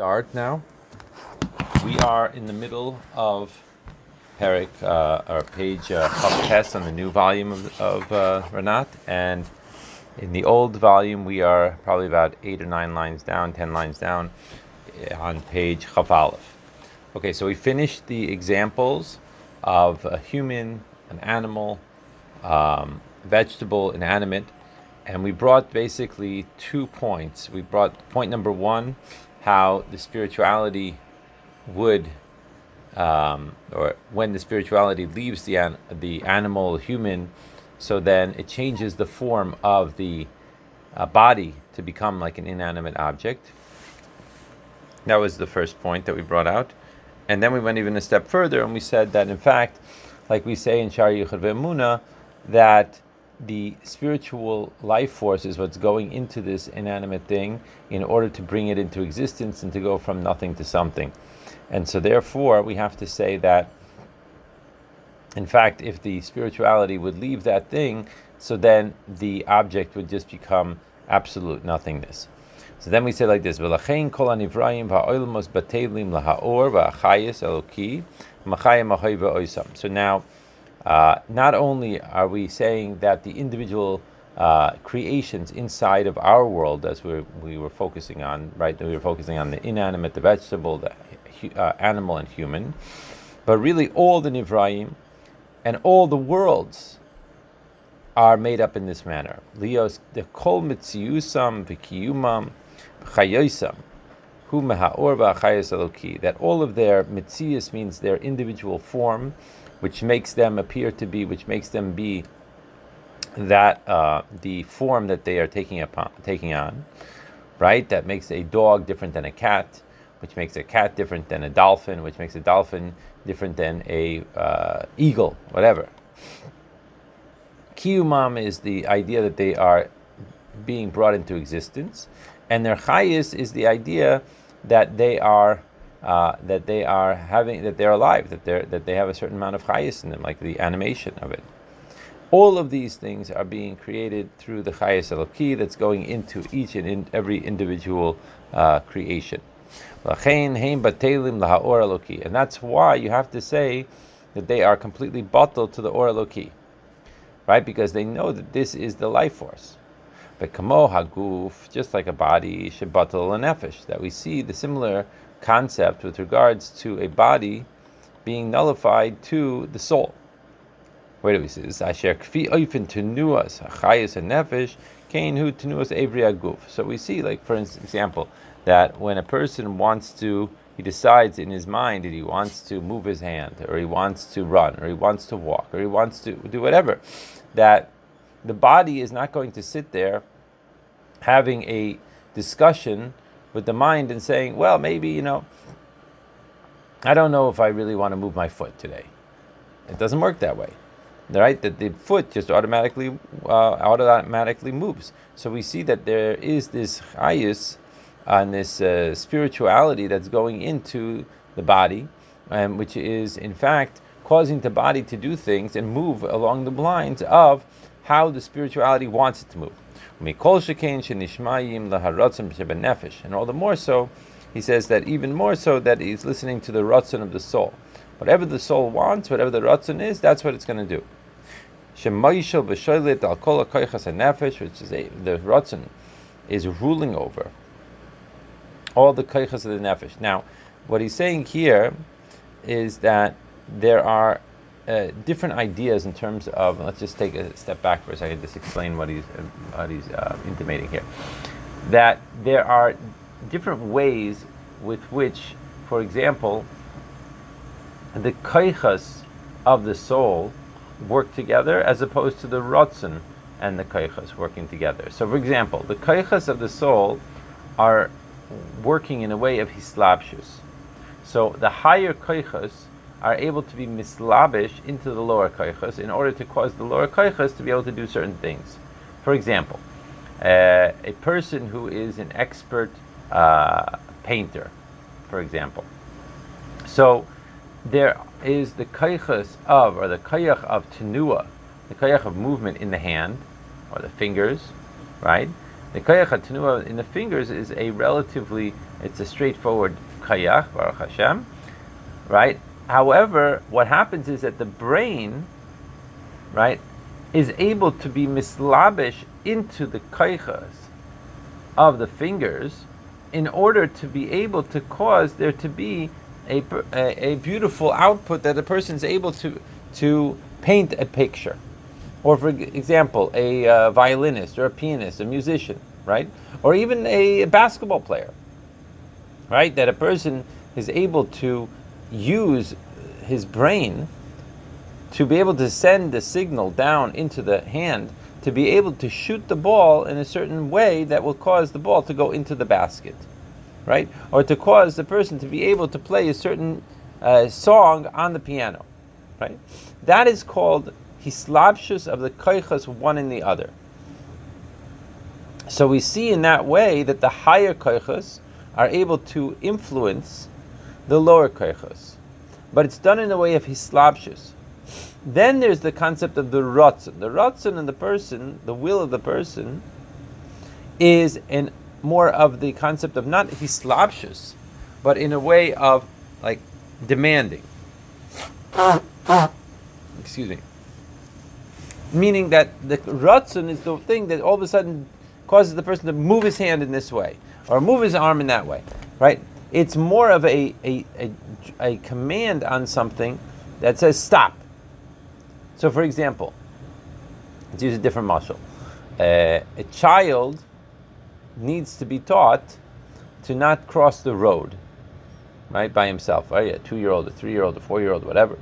start now. We are in the middle of Perik, uh, or page uh, test on the new volume of, of uh, Ranat, and in the old volume we are probably about eight or nine lines down, ten lines down, uh, on page Chaf Aleph. Okay, so we finished the examples of a human, an animal, um, vegetable, inanimate, and we brought basically two points. We brought point number one how the spirituality would, um, or when the spirituality leaves the an- the animal human, so then it changes the form of the uh, body to become like an inanimate object. That was the first point that we brought out, and then we went even a step further and we said that in fact, like we say in Shari Ve'emuna, that the spiritual life force is what's going into this inanimate thing in order to bring it into existence and to go from nothing to something. And so, therefore, we have to say that, in fact, if the spirituality would leave that thing, so then the object would just become absolute nothingness. So then we say like this. So now uh, not only are we saying that the individual uh, creations inside of our world, as we we were focusing on, right? We were focusing on the inanimate, the vegetable, the uh, animal, and human, but really all the nivraim and all the worlds are made up in this manner. Leos the kol mitziusam v'kiyumam chayosam hu mehaor v'achayos That all of their mitzius means their individual form which makes them appear to be, which makes them be that uh, the form that they are taking upon, taking on, right? That makes a dog different than a cat, which makes a cat different than a dolphin, which makes a dolphin different than a uh, eagle, whatever. Kiyumam is the idea that they are being brought into existence, and their chayis is the idea that they are uh, that they are having that they're alive, that they that they have a certain amount of chayas in them, like the animation of it. All of these things are being created through the chayas eloki that's going into each and in every individual uh, creation. And that's why you have to say that they are completely bottled to the or eloki, right? Because they know that this is the life force. But kamo haguf, just like a body, shebatal and nefesh, that we see the similar concept with regards to a body being nullified to the soul. Where do we see this? Asher kfi oifen tenuas achayis and nefesh kain hu tenuas every aguf. So we see, like for example, that when a person wants to, he decides in his mind that he wants to move his hand, or he wants to run, or he wants to walk, or he wants to do whatever, that the body is not going to sit there having a discussion with the mind and saying, well, maybe, you know, I don't know if I really want to move my foot today. It doesn't work that way. Right? That the foot just automatically uh, automatically moves. So we see that there is this chayus and this uh, spirituality that's going into the body, um, which is in fact causing the body to do things and move along the lines of how the spirituality wants it to move. And all the more so, he says that even more so that he's listening to the ratzon of the soul. Whatever the soul wants, whatever the ratzon is, that's what it's going to do. Shemaishel v'shoilet al kol ha'koychas which is a, the ratzon is ruling over all the koichas of the nefesh. Now, what he's saying here is that there are uh, different ideas in terms of. Let's just take a step back for a second, just explain what he's uh, what he's uh, intimating here. That there are different ways with which, for example, the kaichas of the soul work together, as opposed to the rotzen and the kaichas working together. So, for example, the kaichas of the soul are working in a way of hislapshus. So, the higher kaichas are able to be mislabish into the lower koichas in order to cause the lower koichas to be able to do certain things. For example, uh, a person who is an expert uh, painter, for example. So there is the koichas of, or the koyach of tenua, the koyach of movement in the hand, or the fingers, right? The koyach of tenua in the fingers is a relatively It's a straightforward kayach, Baruch Hashem, right? However, what happens is that the brain, right, is able to be mislabish into the kaychas of the fingers in order to be able to cause there to be a, a, a beautiful output that a person is able to, to paint a picture. Or, for example, a uh, violinist or a pianist, a musician, right? Or even a basketball player, right? That a person is able to use his brain to be able to send the signal down into the hand to be able to shoot the ball in a certain way that will cause the ball to go into the basket, right? Or to cause the person to be able to play a certain uh, song on the piano, right? That is called hislabshus of the koichas one in the other. So we see in that way that the higher koichas are able to influence the lower koichas, but it's done in the way of hislabshus. Then there's the concept of the ratzon. The ratzon in the person, the will of the person, is in more of the concept of not hislapshus, but in a way of like demanding. Excuse me. Meaning that the ratzon is the thing that all of a sudden causes the person to move his hand in this way or move his arm in that way, right? It's more of a, a, a, a command on something that says stop so, for example, let's use a different muscle. Uh, a child needs to be taught to not cross the road, right, by himself. Right, a two-year-old, a three-year-old, a four-year-old, whatever.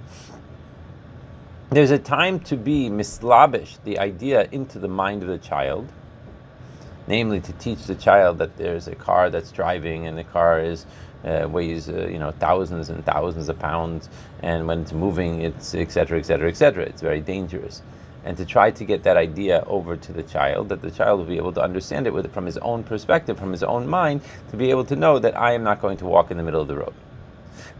There's a time to be mislabish the idea into the mind of the child, namely to teach the child that there's a car that's driving and the car is uh, weighs uh, you know thousands and thousands of pounds, and when it's moving, it's etc. etc. etc. It's very dangerous, and to try to get that idea over to the child, that the child will be able to understand it with from his own perspective, from his own mind, to be able to know that I am not going to walk in the middle of the road.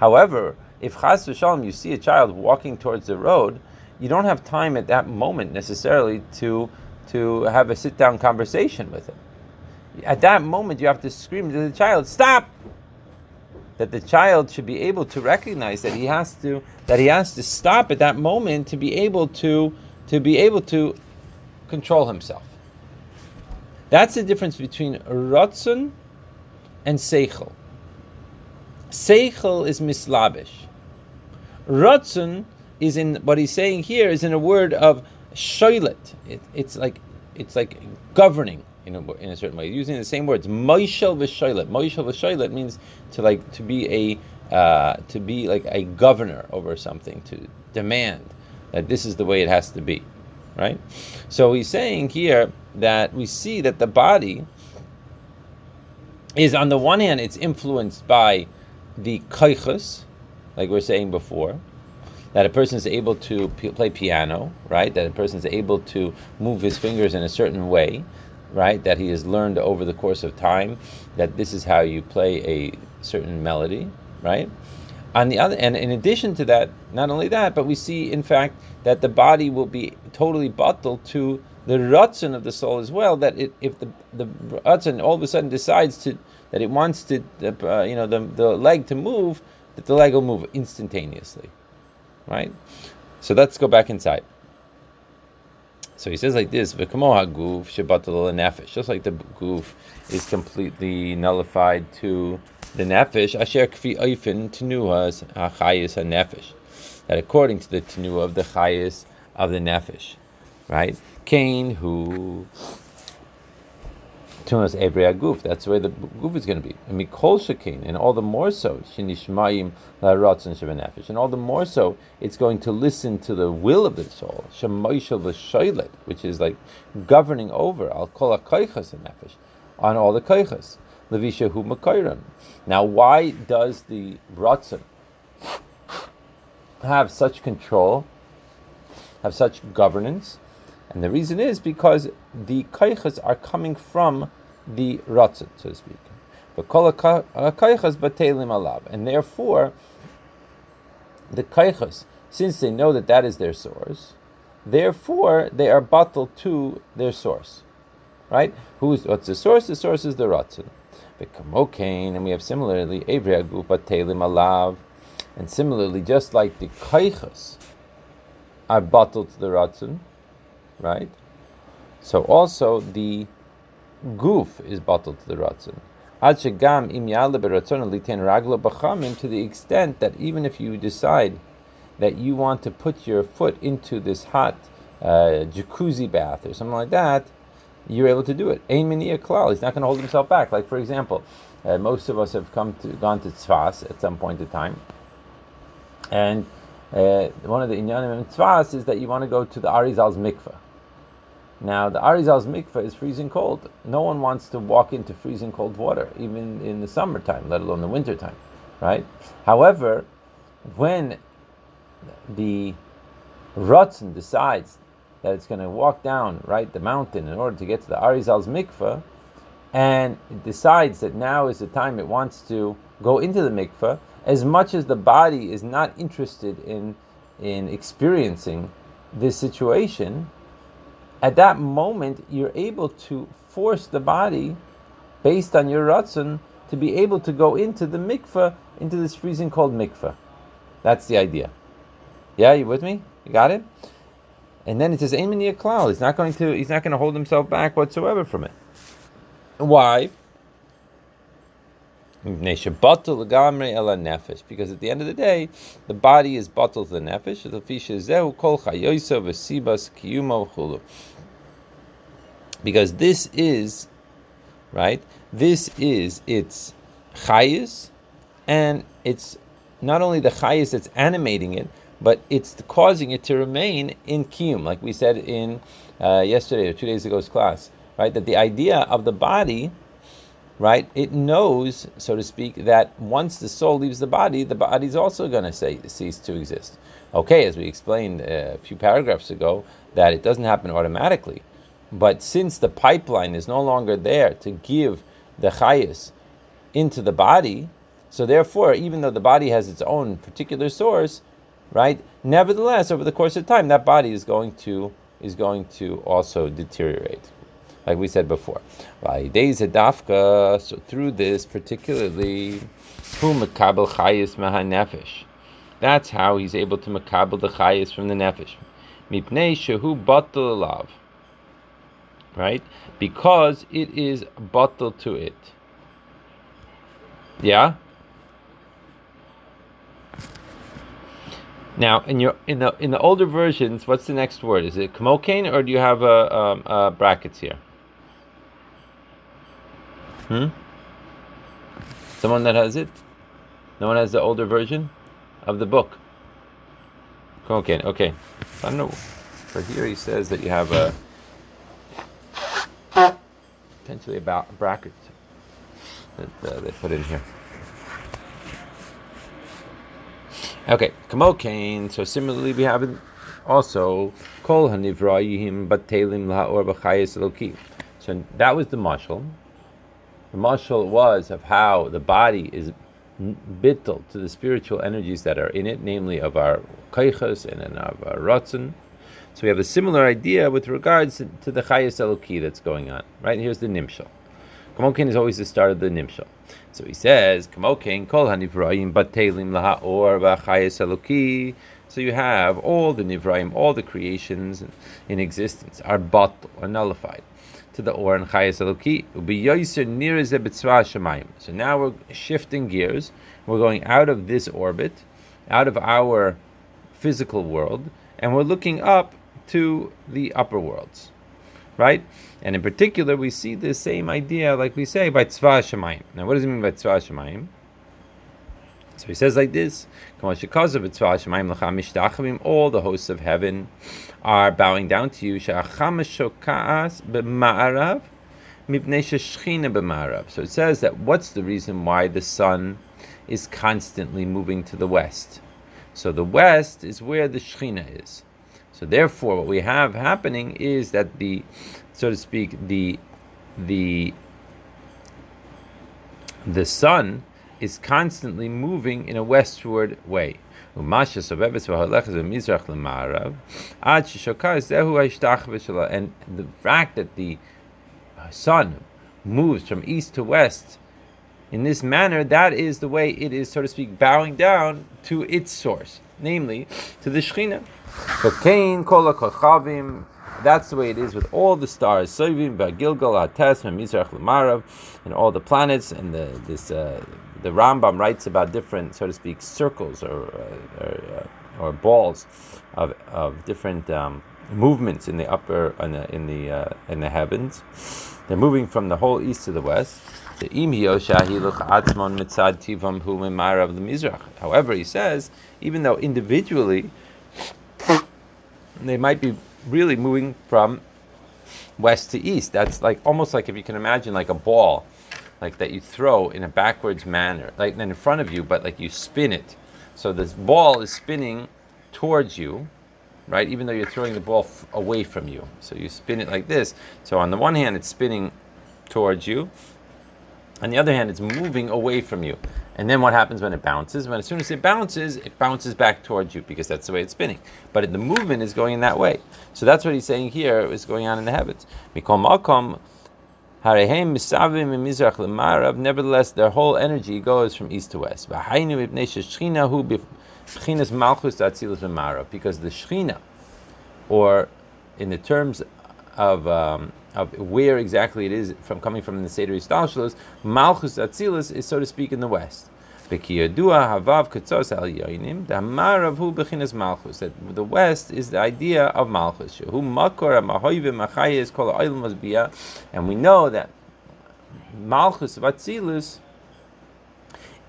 However, if chas v'shalom you see a child walking towards the road, you don't have time at that moment necessarily to to have a sit down conversation with him. At that moment, you have to scream to the child, "Stop! that the child should be able to recognize that he has to that he has to stop at that moment to be able to to be able to control himself. That's the difference between ratzon and seichel. Seichel is mislabish. Ratzon is in what he's saying here is in a word of shoilet. It, it's like it's like governing in a, in a certain way, using the same words. Moishel v'shoilet. Moishel v'shoilet means to like to be a uh, to be like a governor over something, to demand that this is the way it has to be, right? So he's saying here that we see that the body is on the one hand it's influenced by the kaichus, like we are saying before, that a person is able to p- play piano, right? That a person is able to move his fingers in a certain way, right? That he has learned over the course of time that this is how you play a certain melody, right? On the other, and in addition to that, not only that, but we see in fact that the body will be totally bottled to the rutzin of the soul as well. That it, if the the rutzin all of a sudden decides to that it wants to, uh, you know, the the leg to move, that the leg will move instantaneously, right? So let's go back inside. So he says like this: "V'kamo nefesh." Just like the goof is completely nullified to the nefesh, asher kfi oifen tenuas hachayis nefesh. That according to the tenua of the chayis of the nefesh, right? Cain who tunas every aguf. That's way the goof is going to be. And mikol shekain, and all the more so shenishmayim la'ratzon shebenefesh, and all the more so it's going to listen to the will of the soul shemoishel v'shoylet, which is like governing over al kol hakoichas nefesh on all the koichas. Levisha hu. Now, why does the ratzon have such control, have such governance? And the reason is because the kaichas are coming from the ratzon, so to speak. But kol kaichas batelim alav, and therefore the kaichas, since they know that that is their source, therefore they are bottled to their source. Right? Who's what's the source? The source is the ratzon. V'kamokain, and we have similarly Evri Agupa Telim Alav, and similarly, just like the Kaichas are bottled to the Ratzon, right? So also the goof is bottled to the Ratzon. Im raglo b'chamim, to the extent that even if you decide that you want to put your foot into this hot uh, jacuzzi bath or something like that, you're able to do it. Ein klal. He's not going to hold himself back. Like for example, uh, most of us have come to gone to Tzfas at some point in time, and uh, one of the inyanim in Tzfas is that you want to go to the Arizal's mikveh. Now the Arizal's mikveh is freezing cold. No one wants to walk into freezing cold water, even in the summertime, let alone the wintertime, right? However, when the Ratzin decides that it's going to walk down right the mountain in order to get to the Arizal's mikveh, and it decides that now is the time it wants to go into the mikveh, as much as the body is not interested in in experiencing this situation, at that moment you're able to force the body, based on your ratzon, to be able to go into the mikveh, into this freezing cold mikveh. That's the idea. Yeah, you with me? You got it? And then it says Amen Klal. He's not going to he's not going to hold himself back whatsoever from it. Why? Because at the end of the day, the body is bottled to the nefesh. Because this is, right? This is its chayis, and it's not only the chayis that's animating it, but it's causing it to remain in kiyum, like we said in uh, yesterday or two days ago's class, right? That the idea of the body, right? It knows, so to speak, that once the soul leaves the body, the body's also going to say cease to exist. Okay, as we explained uh, a few paragraphs ago, that it doesn't happen automatically, but since the pipeline is no longer there to give the chayas into the body, so therefore, even though the body has its own particular source, right? Nevertheless, over the course of time, that body is going to is going to also deteriorate, like we said before. So through this, particularly, that's how he's able to makabel the chayis from the nefesh. Mipnei shehu batal love, right? Because it is batal to it. Yeah. Now, in your in the in the older versions, what's the next word? Is it kamokain or do you have a, um, a brackets here? Hmm. Someone that has it? No one has the older version of the book. Kamokain. Okay. I don't know. For here, he says that you have a potentially about bracket that uh, they put in here. Okay, kamokain. So similarly, we have also kol hanivrayim batelim laor b'chayis eloki. So that was the mashal. The mashal was of how the body is bittel to the spiritual energies that are in it, namely of our kaichas and of our ratzon. So we have a similar idea with regards to the chayis eloki that's going on. Right here's the nimshal. Kamokin is always the start of the nimshal. So he says, Kamokin kol hanivraim batelim laha'or v'achayes eloki. So you have all the nivraim, all the creations in existence are but are nullified to the or and chayes eloki. So now we're shifting gears. We're going out of this orbit, out of our physical world, and we're looking up to the upper worlds right? And in particular, we see the same idea, like we say, by Tzva Shemayim. Now, what does it mean by Tzva Shemayim? So he says like this: All the hosts of heaven are bowing down to you. So it says that what's the reason why the sun is constantly moving to the west? So the west is where the Shechina is. So therefore, what we have happening is that the, so to speak, the the the sun is constantly moving in a westward way. And the fact that the sun moves from east to west in this manner, that is the way it is, so to speak, bowing down to its source, namely to the Shekhinah. That's the way it is with all the stars, Sovim, Gilgal, Ates, Mizrach, Lamarav, and all the planets. And the, this, uh, the Rambam writes about different, so to speak, circles or, uh, or, uh, or balls of, of different um, movements in the upper in the in the, uh, in the heavens. They're moving from the whole east to the west. However, he says, even though individually they might be really moving from west to east, that's like almost like if you can imagine like a ball, like that you throw in a backwards manner, like in front of you, but like you spin it. So this ball is spinning towards you, right? Even though you're throwing the ball f- away from you. So you spin it like this. So on the one hand, it's spinning towards you, on the other hand, it's moving away from you. And then what happens when it bounces? When as soon as it bounces, it bounces back towards you because that's the way it's spinning. But the movement is going in that way. So that's what he's saying here is going on in the heavens. Nevertheless, their whole energy goes from east to west. Because the Shechina, or in the terms of um, of where exactly it is from coming from the Seder Yistalshalos, Malchus Atzilus is so to speak in the west. That the west is the idea of Malchus. And we know that Malchus of Atzilus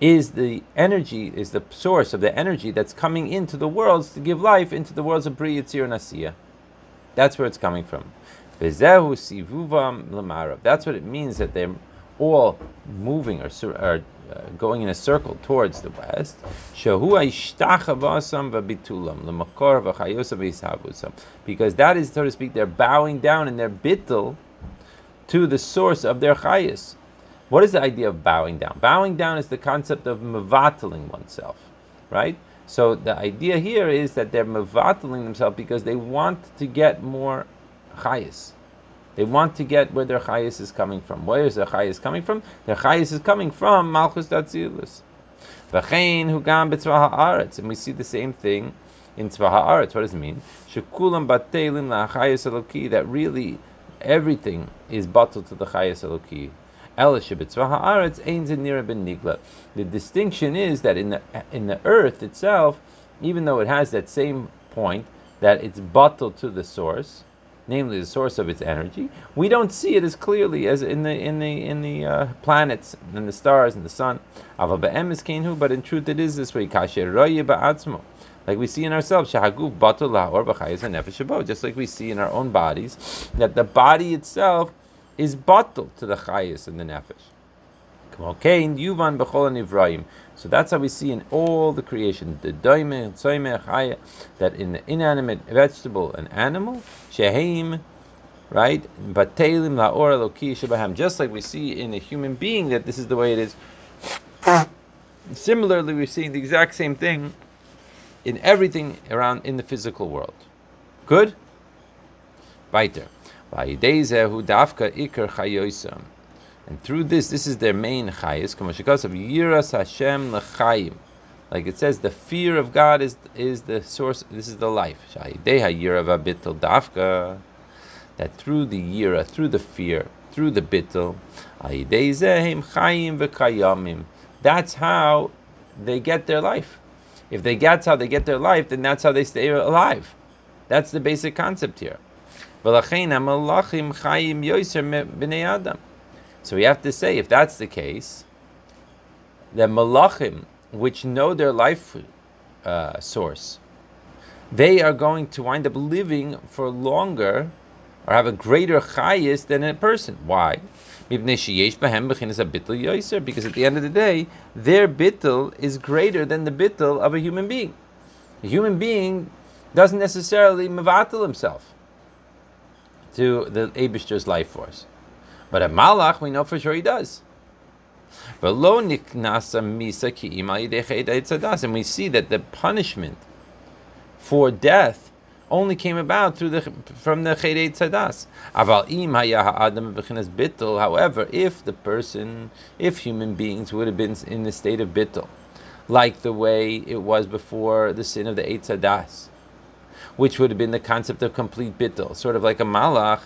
is the energy, is the source of the energy that's coming into the worlds to give life into the worlds of Bri Yitzir and Asiya. That's where it's coming from. That's what it means that they're all moving or, or uh, going in a circle towards the west. Because that is, so to speak, they're bowing down in their bittul to the source of their chayis. What is the idea of bowing down? Bowing down is the concept of mevataling oneself, right? So the idea here is that they're mevataling themselves because they want to get more chayis. They want to get where their chayis is coming from. Where is their chayis coming from? Their chayis is coming from Malchus Datzilus. V'chein hugam b'tzvah haaretz. And we see the same thing in tzvah haaretz. What does it mean? Shekulam batelim la'chayis eloki. That really everything is bottled to the chayis eloki. The distinction is that in the in the earth itself, even though it has that same point, that it's bottled to the source, namely the source of its energy, we don't see it as clearly as in the in the in the uh, planets and the stars and the sun. But in truth, it is this way. Like we see in ourselves, just like we see in our own bodies, that the body itself is bottled to the chayis and the nefesh. So that's how we see in all the creation, the doime, chaya, that in the inanimate vegetable and animal, sheheim, right? Batelim laor eloki shabaham. Just like we see in a human being that this is the way it is. Similarly, we're seeing the exact same thing in everything around in the physical world. Good? Weiter. And through this, this is their main chayis. of yiras Hashem lechayim. Like it says, the fear of God is is the source. This is the life. dafka. That through the yira, through the fear, through the bittel, that's how they get their life. If they get how they get their life, then that's how they stay alive. That's the basic concept here. So we have to say, if that's the case, the malachim, which know their life uh, source, they are going to wind up living for longer or have a greater chayis than a person. Why? Because at the end of the day, their bittul is greater than the bittul of a human being. A human being doesn't necessarily mevatel himself to the Abishter's life force. But a Malach, we know for sure he does. But lo niknasa misa ki And we see that the punishment for death only came about through the from the Chedei Tzadas. However, if the person, if human beings would have been in the state of bittul, like the way it was before the sin of the Eight which would have been the concept of complete bittul, sort of like a malach,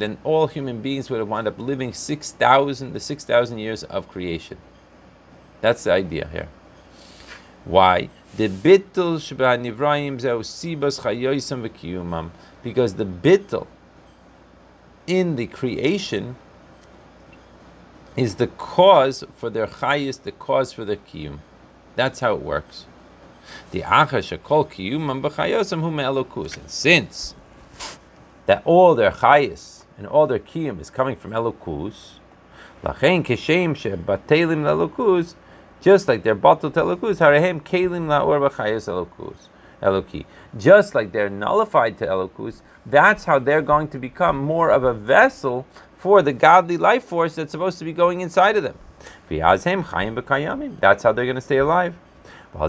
then all human beings would have wound up living 6,000, the 6,000 years of creation. That's the idea here. Why? Because the bittul in the creation is the cause for their chayis, the cause for their kiyum. That's how it works. The achash kol kiyumam b'chayosam hu me'elokus. And since that all their chayis and all their kiyum is coming from elokus, lachein keshem shebatelim lelokus, just like they're batul telokus, harehem kelim la'or b'chayos elokus. Eloki. Just like they're nullified to Elokus, that's how they're going to become more of a vessel for the godly life force that's supposed to be going inside of them. That's how they're going to stay alive. Now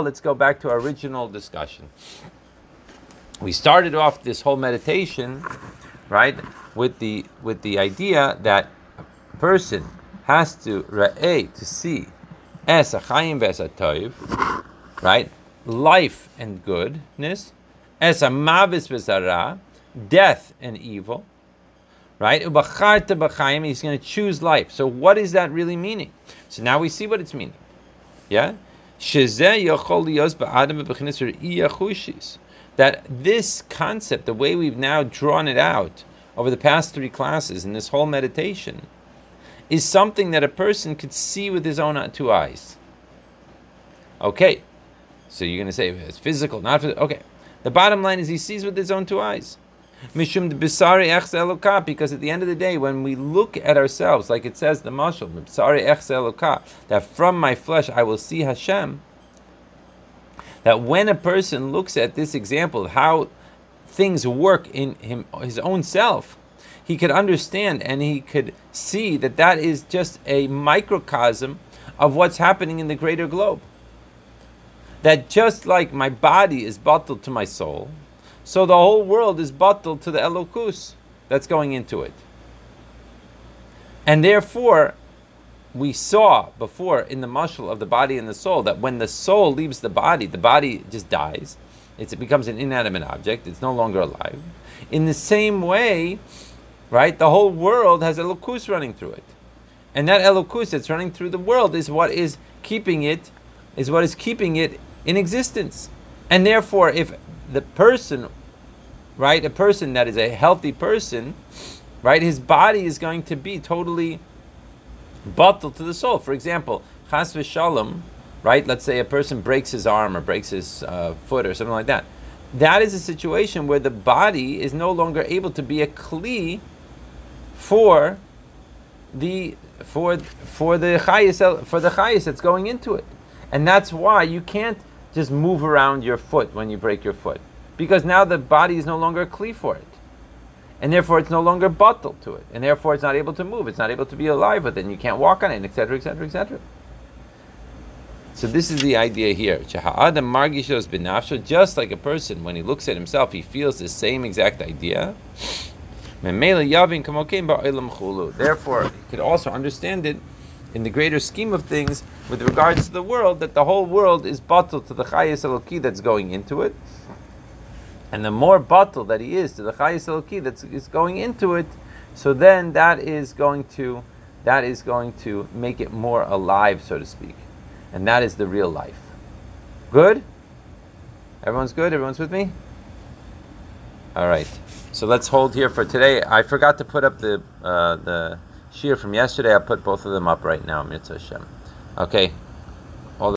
let's go back to our original discussion. We started off this whole meditation, right, with the with the idea that a person has to ra'eh to see es achayim right, life and goodness, es mavis v'zara, death and evil, right? He's going to choose life. So what is that really meaning? So now we see what it's meaning. Yeah? That this concept, the way we've now drawn it out over the past three classes in this whole meditation, is something that a person could see with his own two eyes. Okay, so you're going to say it's physical, not physical. Okay, the bottom line is he sees with his own two eyes. Mishum bisari because at the end of the day, when we look at ourselves, like it says the mashal, bisari echse that from my flesh I will see Hashem. That when a person looks at this example of how things work in him, his own self, he could understand and he could see that that is just a microcosm of what's happening in the greater globe. That just like my body is bottled to my soul, so the whole world is bottled to the Elokus that's going into it. And therefore, we saw before in the muscle of the body and the soul that when the soul leaves the body, the body just dies. It's, it becomes an inanimate object. It's no longer alive. In the same way, right, the whole world has Elokus running through it. And that Elokus that's running through the world is what is keeping it, is what is keeping it in existence. And therefore, if the person, right, a person that is a healthy person, right, his body is going to be totally bottled to the soul. For example, chas v'shalom, right? Let's say a person breaks his arm or breaks his uh, foot or something like that. That is a situation where the body is no longer able to be a kli for the for for the chayis for the chayis that's going into it, and that's why you can't just move around your foot when you break your foot. Because now the body is no longer a for it. And therefore it's no longer bottled to it. And therefore it's not able to move. It's not able to be alive with it. And you can't walk on it, etc., etc., etc. So this is the idea here. Just like a person, when he looks at himself, he feels the same exact idea. Therefore, he could also understand it in the greater scheme of things with regards to the world, that the whole world is bottled to the Chayas Eloki that's going into it. And the more bottled that he is to the Chayas Eloki that's is going into it, so then that is going to that is going to make it more alive, so to speak. And that is the real life. Good? Everyone's good? Everyone's with me? All right. So let's hold here for today. I forgot to put up the uh, the Shir from yesterday. I'll put both of them up right now, Mitzvah Hashem. Okay,